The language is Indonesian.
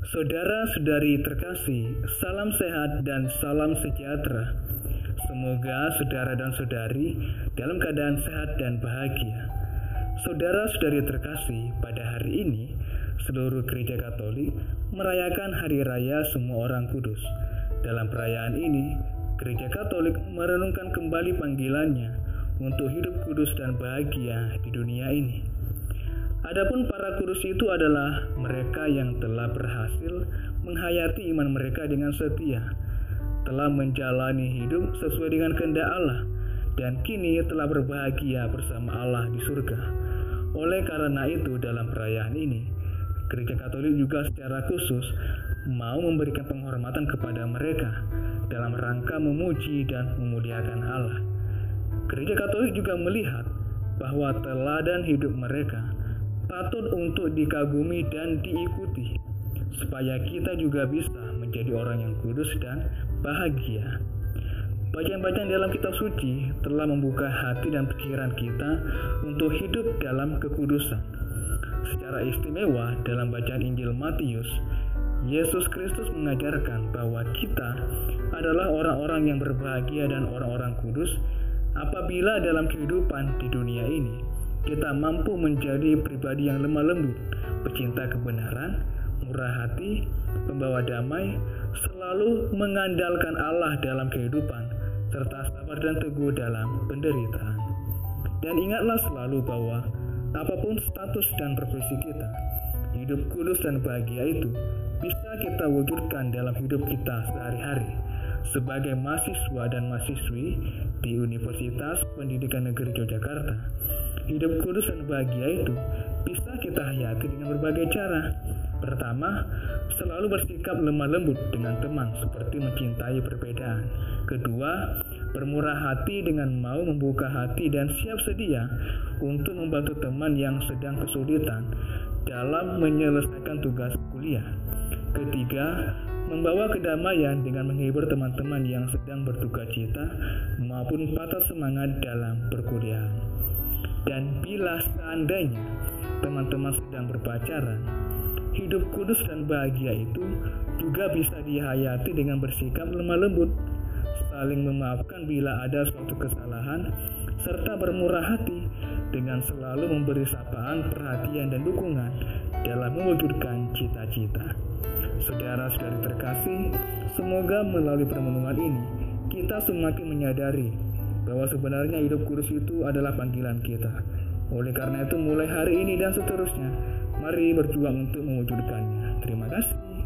Saudara-saudari terkasih, salam sehat dan salam sejahtera. Semoga saudara dan saudari dalam keadaan sehat dan bahagia. Saudara-saudari terkasih, pada hari ini seluruh gereja Katolik merayakan hari raya semua orang kudus. Dalam perayaan ini, gereja Katolik merenungkan kembali panggilannya untuk hidup kudus dan bahagia di dunia ini. Adapun para kudus itu adalah mereka yang telah berhasil menghayati iman mereka dengan setia, telah menjalani hidup sesuai dengan kehendak Allah, dan kini telah berbahagia bersama Allah di surga. Oleh karena itu, dalam perayaan ini, Gereja Katolik juga secara khusus mau memberikan penghormatan kepada mereka dalam rangka memuji dan memuliakan Allah. Gereja Katolik juga melihat bahwa teladan hidup mereka patut untuk dikagumi dan diikuti, supaya kita juga bisa menjadi orang yang kudus dan bahagia. Bacaan-bacaan dalam kitab suci telah membuka hati dan pikiran kita untuk hidup dalam kekudusan. Secara istimewa dalam bacaan Injil Matius, Yesus Kristus mengajarkan bahwa kita adalah orang-orang yang berbahagia dan orang-orang kudus apabila dalam kehidupan di dunia ini kita mampu menjadi pribadi yang lemah lembut, pecinta kebenaran, murah hati, pembawa damai, selalu mengandalkan Allah dalam kehidupan, serta sabar dan teguh dalam penderitaan. Dan ingatlah selalu bahwa apa pun status dan profesi kita, hidup kudus dan bahagia itu bisa kita wujudkan dalam hidup kita sehari-hari sebagai mahasiswa dan mahasiswi di Universitas Pendidikan Negeri Yogyakarta Hidup kudus dan bahagia itu bisa kita hayati dengan berbagai cara. Pertama, selalu bersikap lemah lembut dengan teman seperti mencintai perbedaan. Kedua, bermurah hati dengan mau membuka hati dan siap sedia untuk membantu teman yang sedang kesulitan dalam menyelesaikan tugas kuliah. Ketiga, membawa kedamaian dengan menghibur teman-teman yang sedang berduka cita maupun patah semangat dalam perkuliahan. Dan bila seandainya teman-teman sedang berpacaran, hidup kudus dan bahagia itu juga bisa dihayati dengan bersikap lemah lembut, saling memaafkan bila ada suatu kesalahan, serta bermurah hati dengan selalu memberi sapaan, perhatian, dan dukungan dalam mewujudkan cita-cita. Saudara-saudari terkasih, semoga melalui permenungan ini kita semakin menyadari bahwa sebenarnya hidup kudus itu adalah panggilan kita. Oleh karena itu mulai hari ini dan seterusnya, mari berjuang untuk mewujudkannya. Terima kasih.